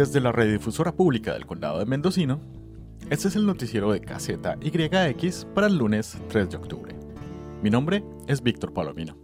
Desde la radiodifusora pública del condado de Mendocino, este es el noticiero de KZYX para el lunes 3 de octubre. Mi nombre es Víctor Palomino.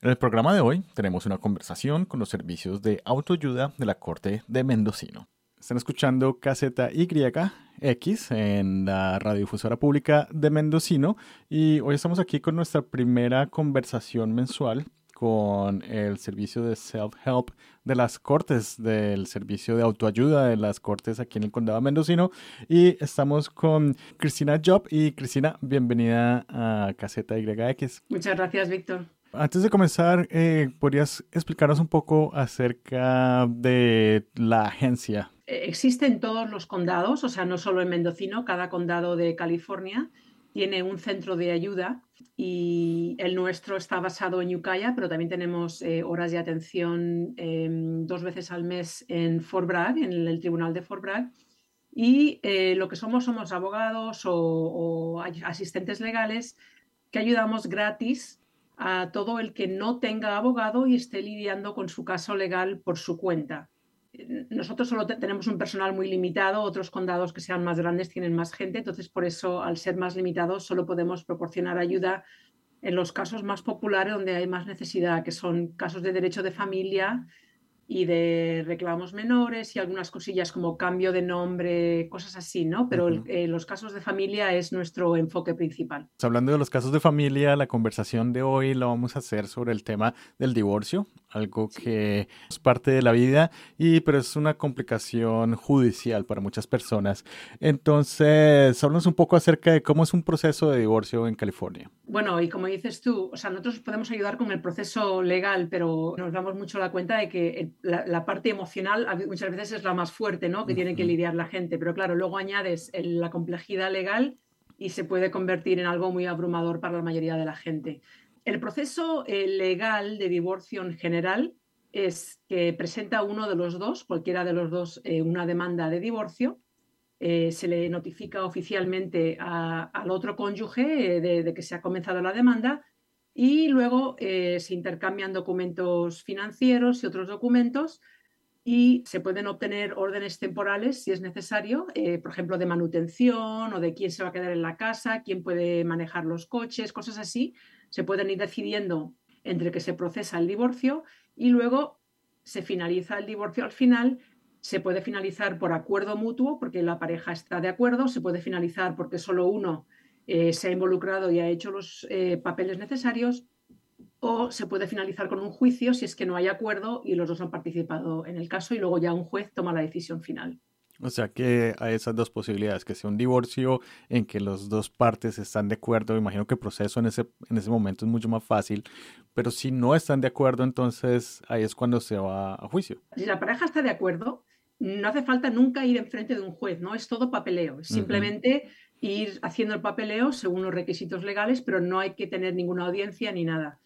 En el programa de hoy tenemos una conversación con los servicios de autoayuda de la Corte de Mendocino. Están escuchando KZYX en la radiodifusora pública de Mendocino y hoy estamos aquí con nuestra primera conversación mensual con el servicio de self-help de las cortes, del servicio de autoayuda de las cortes aquí en el condado mendocino. Y estamos con Cristina Job. Y Cristina, bienvenida a Caseta YX. Muchas gracias, Víctor. Antes de comenzar, eh, ¿podrías explicarnos un poco acerca de la agencia? Eh, existe en todos los condados, o sea, no solo en Mendocino, cada condado de California tiene un centro de ayuda y el nuestro está basado en Ukiah, pero también tenemos eh, horas de atención em, dos veces al mes en Fort Bragg, en el, tribunal de Fort Bragg. Y eh, lo que somos somos abogados o, asistentes legales que ayudamos gratis a todo el que no tenga abogado y esté lidiando con su caso legal por su cuenta nosotros solo tenemos un personal muy limitado, otros condados que sean más grandes tienen más gente, entonces por eso al ser más limitados solo podemos proporcionar ayuda en los casos más populares donde hay más necesidad, que son casos de derecho de familia, y de reclamos menores y algunas cosillas como cambio de nombre, cosas así, ¿no? Pero eh, los casos de familia es nuestro enfoque principal. Hablando de los casos de familia, la conversación de hoy la vamos a hacer sobre el tema del divorcio, algo que es parte de la vida y pero es una complicación judicial para muchas personas. Entonces, háblanos un poco acerca de cómo es un proceso de divorcio en California. Bueno, y como dices tú, o sea, nosotros podemos ayudar con el proceso legal, pero nos damos mucho la cuenta de que el la, parte emocional muchas veces es la más fuerte, ¿no? Que tiene que lidiar la gente. Pero claro, luego añades la complejidad legal y se puede convertir en algo muy abrumador para la mayoría de la gente. El proceso eh, legal de divorcio en general es que presenta uno de los dos, cualquiera de los dos, eh, una demanda de divorcio. Eh, se le notifica oficialmente al otro cónyuge de, que se ha comenzado la demanda y luego se intercambian documentos financieros y otros documentos y se pueden obtener órdenes temporales si es necesario, por ejemplo, de manutención o de quién se va a quedar en la casa, quién puede manejar los coches, cosas así. Se pueden ir decidiendo entre que se procesa el divorcio y luego se finaliza el divorcio al final. Se puede finalizar por acuerdo mutuo porque la pareja está de acuerdo, se puede finalizar porque solo uno eh, se ha involucrado y ha hecho los eh, papeles necesarios, o se puede finalizar con un juicio si es que no hay acuerdo y los dos han participado en el caso y luego ya un juez toma la decisión final. O sea que hay esas dos posibilidades, que sea un divorcio en que las dos partes están de acuerdo, imagino que el proceso en ese, en ese momento es mucho más fácil, pero si no están de acuerdo, entonces ahí es cuando se va a juicio. Si la pareja está de acuerdo, no hace falta nunca ir enfrente de un juez, ¿no? Es todo papeleo, simplemente ir haciendo el papeleo según los requisitos legales, pero no hay que tener ninguna audiencia ni nada.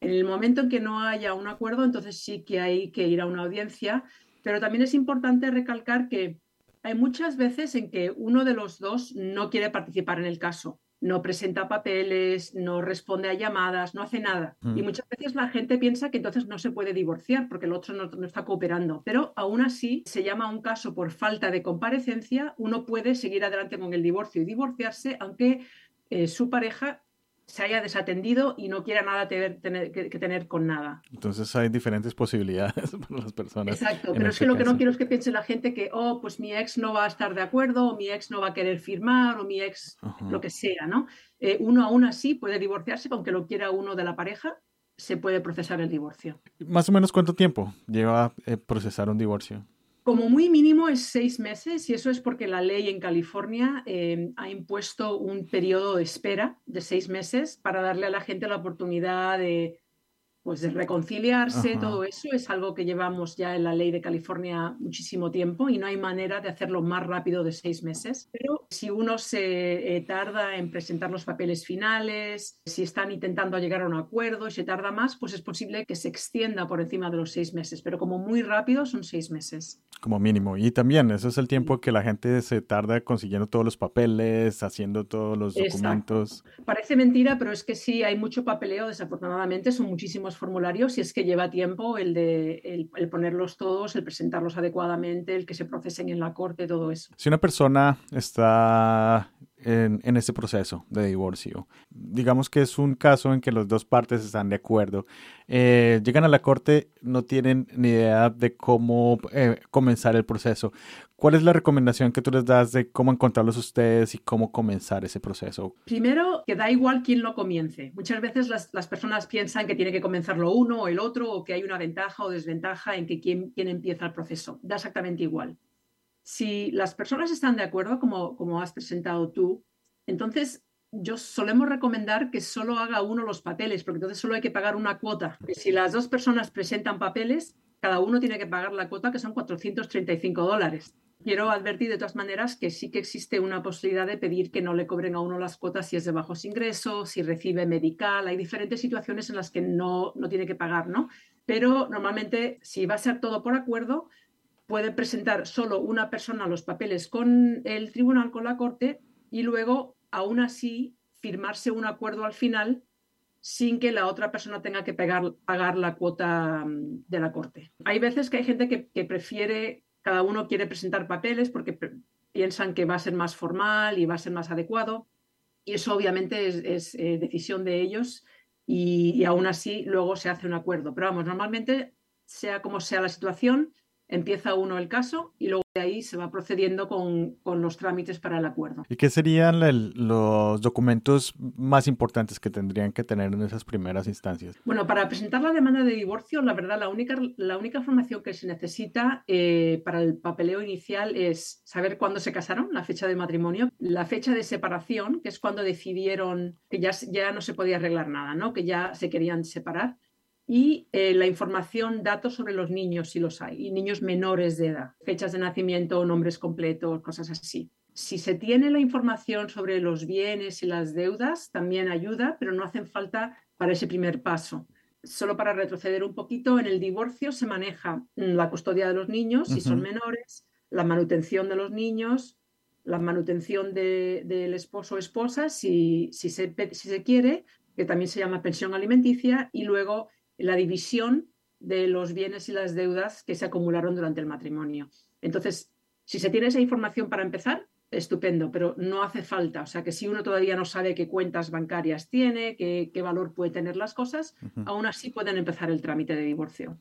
En el momento en que no haya un acuerdo, entonces sí que hay que ir a una audiencia, pero también es importante recalcar que hay muchas veces en que uno de los dos no quiere participar en el caso no presenta papeles, no responde a llamadas, no hace nada. Y mm. muchas veces la gente piensa que entonces no se puede divorciar porque el otro no, está cooperando. Pero aún así se llama un caso por falta de comparecencia, uno puede seguir adelante con el divorcio y divorciarse aunque eh, su pareja se haya desatendido y no quiera nada tener, que, tener con nada. Entonces hay diferentes posibilidades para las personas. Exacto, pero es que lo que no quiero es que piense la gente que, oh, pues mi ex no va a estar de acuerdo, o mi ex no va a querer firmar, o mi ex lo que sea, ¿no? Eh, uno aún así puede divorciarse, aunque lo quiera uno de la pareja, se puede procesar el divorcio. ¿Más o menos cuánto tiempo lleva eh, procesar un divorcio? Como muy mínimo es seis meses y eso es porque la ley en California eh, ha impuesto un periodo de espera de seis meses para darle a la gente la oportunidad de pues de reconciliarse, todo eso es algo que llevamos ya en la ley de California muchísimo tiempo y no hay manera de hacerlo más rápido de seis meses. Pero si uno se eh, tarda en presentar los papeles finales, si están intentando llegar a un acuerdo y se tarda más, pues es posible que se extienda por encima de los seis meses, pero como muy rápido son seis meses. Como mínimo. Y también, eso es el tiempo que la gente se tarda consiguiendo todos los papeles, haciendo todos los documentos. Parece mentira, pero es que sí, hay mucho papeleo, desafortunadamente, son muchísimos formularios y es que lleva tiempo el de el, ponerlos todos, el presentarlos adecuadamente, el que se procesen en la corte, todo eso. Si una persona está en, en este proceso de divorcio, digamos que es un caso en que las dos partes están de acuerdo, eh, llegan a la corte, no tienen ni idea de cómo eh, comenzar el proceso. ¿Cuál es la recomendación que tú les das de cómo encontrarlos ustedes y cómo comenzar ese proceso? Primero, que da igual quién lo comience. Muchas veces las, las personas piensan que tiene que comenzarlo uno o el otro o que hay una ventaja o desventaja en que quién, quién empieza el proceso. Da exactamente igual. Si las personas están de acuerdo, como, como has presentado tú, entonces yo solemos recomendar que solo haga uno los papeles, porque entonces solo hay que pagar una cuota. Si las dos personas presentan papeles, cada uno tiene que pagar la cuota, que son 435 dólares. Quiero advertir de todas maneras que sí que existe una posibilidad de pedir que no le cobren a uno las cuotas si es de bajos ingresos, si recibe medical. Hay diferentes situaciones en las que no, no tiene que pagar, ¿no? Pero normalmente, si va a ser todo por acuerdo, puede presentar solo una persona los papeles con el tribunal, con la corte, y luego aún así firmarse un acuerdo al final sin que la otra persona tenga que pagar la cuota mm, de la corte. Hay veces que hay gente que, prefiere, cada uno quiere presentar papeles porque piensan que va a ser más formal y va a ser más adecuado. Y eso obviamente es, eh, decisión de ellos y, y, aún así luego se hace un acuerdo. Pero vamos, normalmente, sea como sea la situación, empieza uno el caso y luego de ahí se va procediendo con, los trámites para el acuerdo. ¿Y qué serían los documentos más importantes que tendrían que tener en esas primeras instancias? Bueno, para presentar la demanda de divorcio, la verdad, la única, la única información que se necesita eh, para el papeleo inicial es saber cuándo se casaron, la fecha de matrimonio, la fecha de separación, que es cuando decidieron que ya, ya no se podía arreglar nada, ¿no? que ya se querían separar y eh, la información, datos sobre los niños, si los hay, y niños menores de edad, fechas de nacimiento, nombres completos, cosas así. Si se tiene la información sobre los bienes y las deudas, también ayuda, pero no hacen falta para ese primer paso. Solo para retroceder un poquito, en el divorcio se maneja la custodia de los niños, si son menores, la manutención de los niños, la manutención del esposo o esposa, si, si, se, si se quiere, que también se llama pensión alimenticia, y luego la división de los bienes y las deudas que se acumularon durante el matrimonio. Entonces, si se tiene esa información para empezar, estupendo, pero no hace falta. O sea, que si uno todavía no sabe qué cuentas bancarias tiene, qué, valor puede tener las cosas, aún así pueden empezar el trámite de divorcio.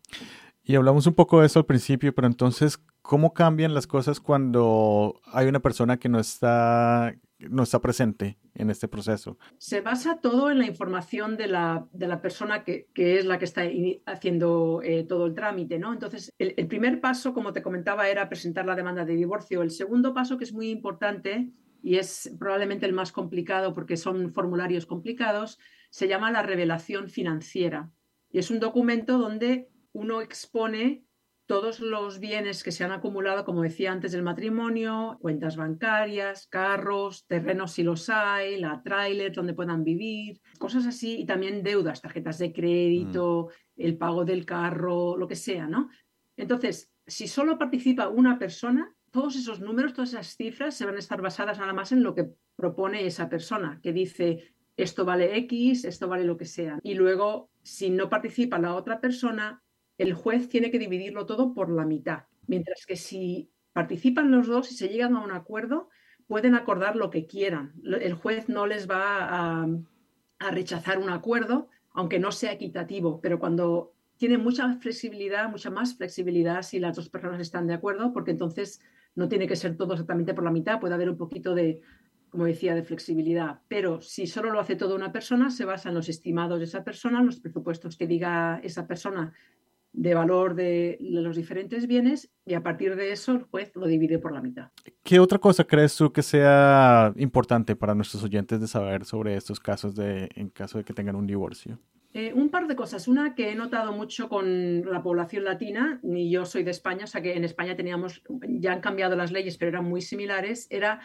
Y hablamos un poco de eso al principio, pero entonces, ¿cómo cambian las cosas cuando hay una persona que no está no está presente en este proceso? Se basa todo en la información de la, de la persona que, que, es la que está haciendo eh, todo el trámite, ¿no? Entonces, el, el, primer paso, como te comentaba, era presentar la demanda de divorcio. El segundo paso, que es muy importante y es probablemente el más complicado porque son formularios complicados, se llama la revelación financiera. Y es un documento donde uno expone todos los bienes que se han acumulado, como decía antes del matrimonio, cuentas bancarias, carros, terrenos si los hay, la tráiler donde puedan vivir, cosas así, y también deudas, tarjetas de crédito, mm. el pago del carro, lo que sea, ¿no? Entonces, si solo participa una persona, todos esos números, todas esas cifras se van a estar basadas nada más en lo que propone esa persona, que dice esto vale X, esto vale lo que sea. Y luego, si no participa la otra persona, el juez tiene que dividirlo todo por la mitad. Mientras que si participan los dos y se llegan a un acuerdo, pueden acordar lo que quieran. El juez no les va a, rechazar un acuerdo, aunque no sea equitativo, pero cuando tiene mucha flexibilidad, mucha más flexibilidad si las dos personas están de acuerdo, porque entonces no tiene que ser todo exactamente por la mitad, puede haber un poquito de, como decía, de flexibilidad. Pero si solo lo hace toda una persona, se basa en los estimados de esa persona, en los presupuestos que diga esa persona de valor de los diferentes bienes y a partir de eso el juez lo divide por la mitad. ¿Qué otra cosa crees tú que sea importante para nuestros oyentes de saber sobre estos casos de, en caso de que tengan un divorcio? Eh, un par de cosas. Una que he notado mucho con la población latina, y yo soy de España, o sea que en España teníamos, ya han cambiado las leyes, pero eran muy similares, era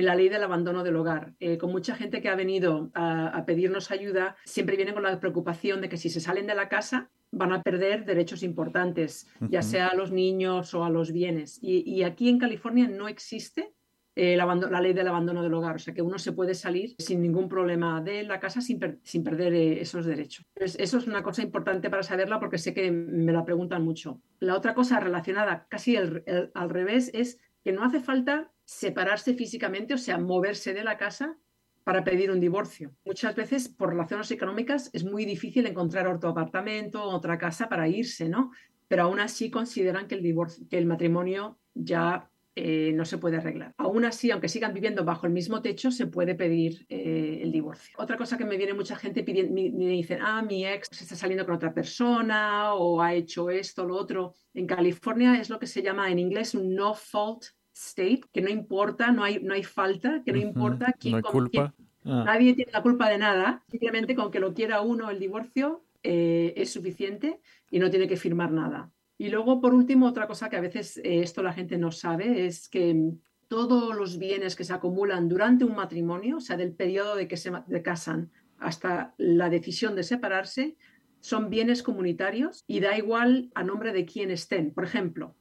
la ley del abandono del hogar. Eh, con mucha gente que ha venido a, pedirnos ayuda, siempre vienen con la preocupación de que si se salen de la casa van a perder derechos importantes, ya sea a los niños o a los bienes. Y, aquí en California no existe eh, la, ley del abandono del hogar, o sea que uno se puede salir sin ningún problema de la casa sin, perder eh, esos derechos. eso es una cosa importante para saberla porque sé que me la preguntan mucho. La otra cosa relacionada casi al revés es que no hace falta separarse físicamente, o sea, moverse de la casa para pedir un divorcio. Muchas veces, por razones económicas, es muy difícil encontrar otro apartamento, otra casa para irse, ¿no? Pero aún así consideran que el, divorcio, que el matrimonio ya eh, no se puede arreglar. Aún así, aunque sigan viviendo bajo el mismo techo, se puede pedir eh, el divorcio. Otra cosa que me viene mucha gente pidiendo, me, dicen, ah, mi ex se está saliendo con otra persona o ha hecho esto, lo otro. En California es lo que se llama en inglés no fault state, que no importa, no hay, no hay falta, que no importa quién, no culpa. Ah. Nadie tiene la culpa de nada, simplemente con que lo quiera uno el divorcio eh, es suficiente y no tiene que firmar nada. Y luego, por último, otra cosa que a veces eh, esto la gente no sabe es que todos los bienes que se acumulan durante un matrimonio, o sea, del periodo de que se casan hasta la decisión de separarse, son bienes comunitarios y da igual a nombre de quién estén. Por ejemplo,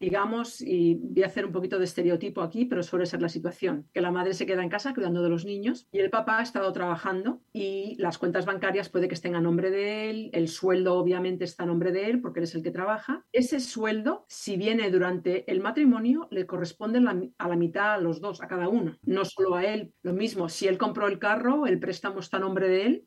digamos, y voy a hacer un poquito de estereotipo aquí, pero suele ser la situación, que la madre se queda en casa cuidando de los niños y el papá ha estado trabajando y las cuentas bancarias puede que estén a nombre de él, el sueldo obviamente está a nombre de él porque él es el que trabaja. Ese sueldo, si viene durante el matrimonio, le corresponde a la mitad a los dos, a cada uno, no solo a él. Lo mismo, si él compró el carro, el préstamo está a nombre de él,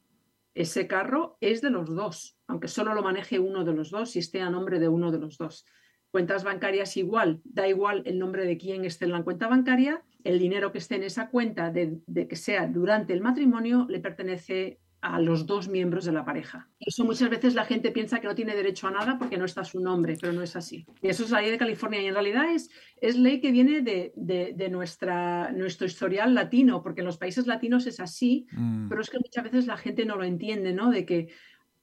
ese carro es de los dos, aunque solo lo maneje uno de los dos y esté a nombre de uno de los dos. Cuentas bancarias igual, da igual el nombre de quién esté en la cuenta bancaria, el dinero que esté en esa cuenta, de, que sea durante el matrimonio, le pertenece a los dos miembros de la pareja. Eso muchas veces la gente piensa que no tiene derecho a nada porque no está su nombre, pero no es así. Y eso es la ley de California y en realidad es, es ley que viene de, de, nuestra, nuestro historial latino, porque en los países latinos es así, mm. pero es que muchas veces la gente no lo entiende, ¿no? De que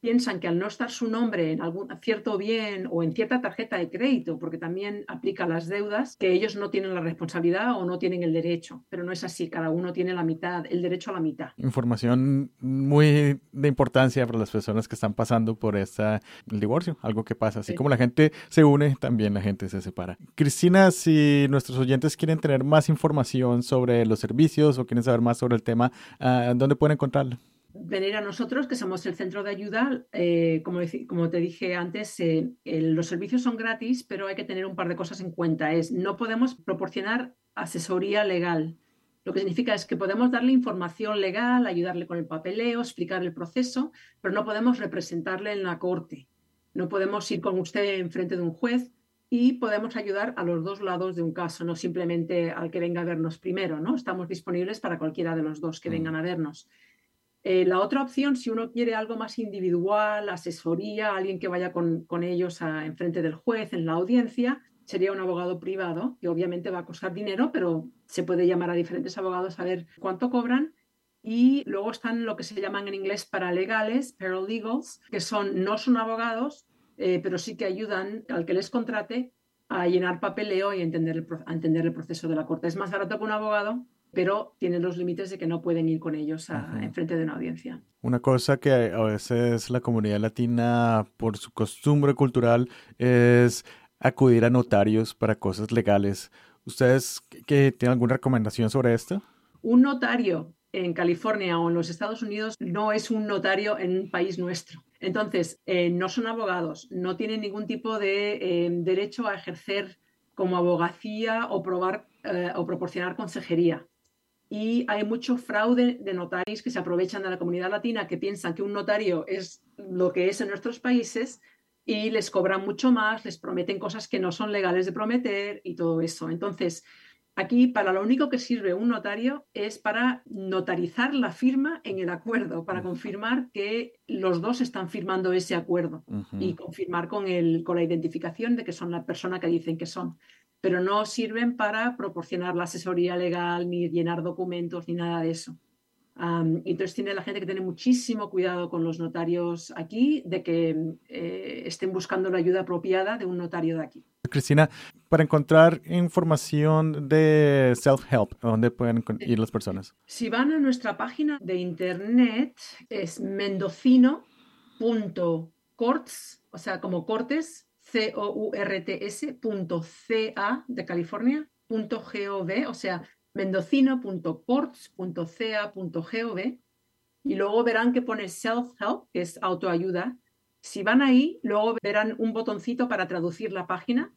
piensan que al no estar su nombre en algún cierto bien o en cierta tarjeta de crédito, porque también aplica las deudas, que ellos no tienen la responsabilidad o no tienen el derecho. Pero no es así, cada uno tiene la mitad, el derecho a la mitad. Información muy de importancia para las personas que están pasando por esta, el divorcio, algo que pasa. Así como la gente se une, también la gente se separa. Cristina, si nuestros oyentes quieren tener más información sobre los servicios o quieren saber más sobre el tema, ah, ¿dónde pueden encontrarlo? Venir a nosotros, que somos el centro de ayuda. Eh, como, como, te dije antes, eh, los servicios son gratis, pero hay que tener un par de cosas en cuenta. Es, no podemos proporcionar asesoría legal. Lo que significa es que podemos darle información legal, ayudarle con el papeleo, explicar el proceso, pero no podemos representarle en la corte. No podemos ir con usted en frente de un juez y podemos ayudar a los dos lados de un caso, no simplemente al que venga a vernos primero, ¿no? Estamos disponibles para cualquiera de los dos que mm. vengan a vernos. Eh, la otra opción, si uno quiere algo más individual, asesoría, alguien que vaya con, ellos a, enfrente del juez en la audiencia, sería un abogado privado, que obviamente va a costar dinero, pero se puede llamar a diferentes abogados a ver cuánto cobran. Y luego están lo que se llaman en inglés paralegales, paralegals, que son, no son abogados, eh, pero sí que ayudan al que les contrate a llenar papeleo y entender a entender el proceso de la corte. Es más barato que un abogado, pero tienen los límites de que no pueden ir con ellos a, en frente de una audiencia. Una cosa que a veces la comunidad latina, por su costumbre cultural, es acudir a notarios para cosas legales. ¿Ustedes que tienen alguna recomendación sobre esto? Un notario en California o en los Estados Unidos no es un notario en un país nuestro. Entonces, eh, no son abogados, no tienen ningún tipo de eh, derecho a ejercer como abogacía o, probar, eh, o proporcionar consejería y hay mucho fraude de notarios que se aprovechan de la comunidad latina que piensan que un notario es lo que es en nuestros países y les cobran mucho más, les prometen cosas que no son legales de prometer y todo eso. Entonces, aquí para lo único que sirve un notario es para notarizar la firma en el acuerdo, para confirmar que los dos están firmando ese acuerdo y confirmar con, el, con la identificación de que son la persona que dicen que son pero no sirven para proporcionar la asesoría legal, ni llenar documentos, ni nada de eso. entonces tiene la gente que tener muchísimo cuidado con los notarios aquí, de que eh, estén buscando la ayuda apropiada de un notario de aquí. Cristina, para encontrar información de self-help, ¿dónde pueden ir las personas? Si van a nuestra página de internet, es mendocino.corts, o sea, como cortes, C-O-U-R-T-S, punto C-A de California, punto G-O-V, o sea, mendocino.corts.ca.gov y luego verán que pone self-help, que es autoayuda. Si van ahí, luego verán un botoncito para traducir la página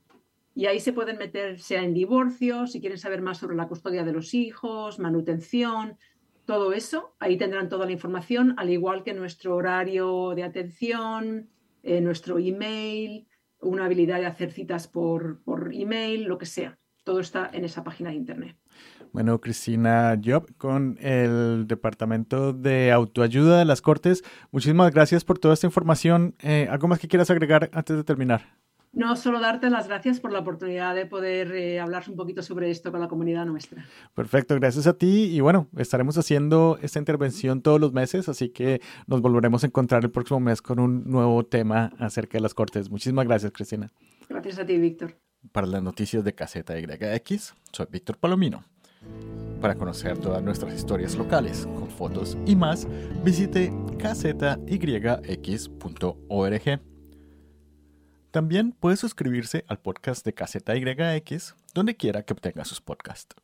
y ahí se pueden meter, sea en divorcio, si quieren saber más sobre la custodia de los hijos, manutención, todo eso. Ahí tendrán toda la información, al igual que nuestro horario de atención, eh, nuestro email, una habilidad de hacer citas por, por email, lo que sea. Todo está en esa página de internet. Bueno, Cristina Job con el Departamento de Autoayuda de las Cortes. Muchísimas gracias por toda esta información. Eh, ¿Algo más que quieras agregar antes de terminar? No, solo darte las gracias por la oportunidad de poder eh, hablar un poquito sobre esto con la comunidad nuestra. Perfecto, gracias a ti. Y bueno, estaremos haciendo esta intervención todos los meses, así que nos volveremos a encontrar el próximo mes con un nuevo tema acerca de las cortes. Muchísimas gracias, Cristina. Gracias a ti, Víctor. Para las noticias de Caseta YX, soy Víctor Palomino. Para conocer todas nuestras historias locales, con fotos y más, visite casetaYX.org. También puede suscribirse al podcast de Caseta donde quiera que obtenga sus podcasts.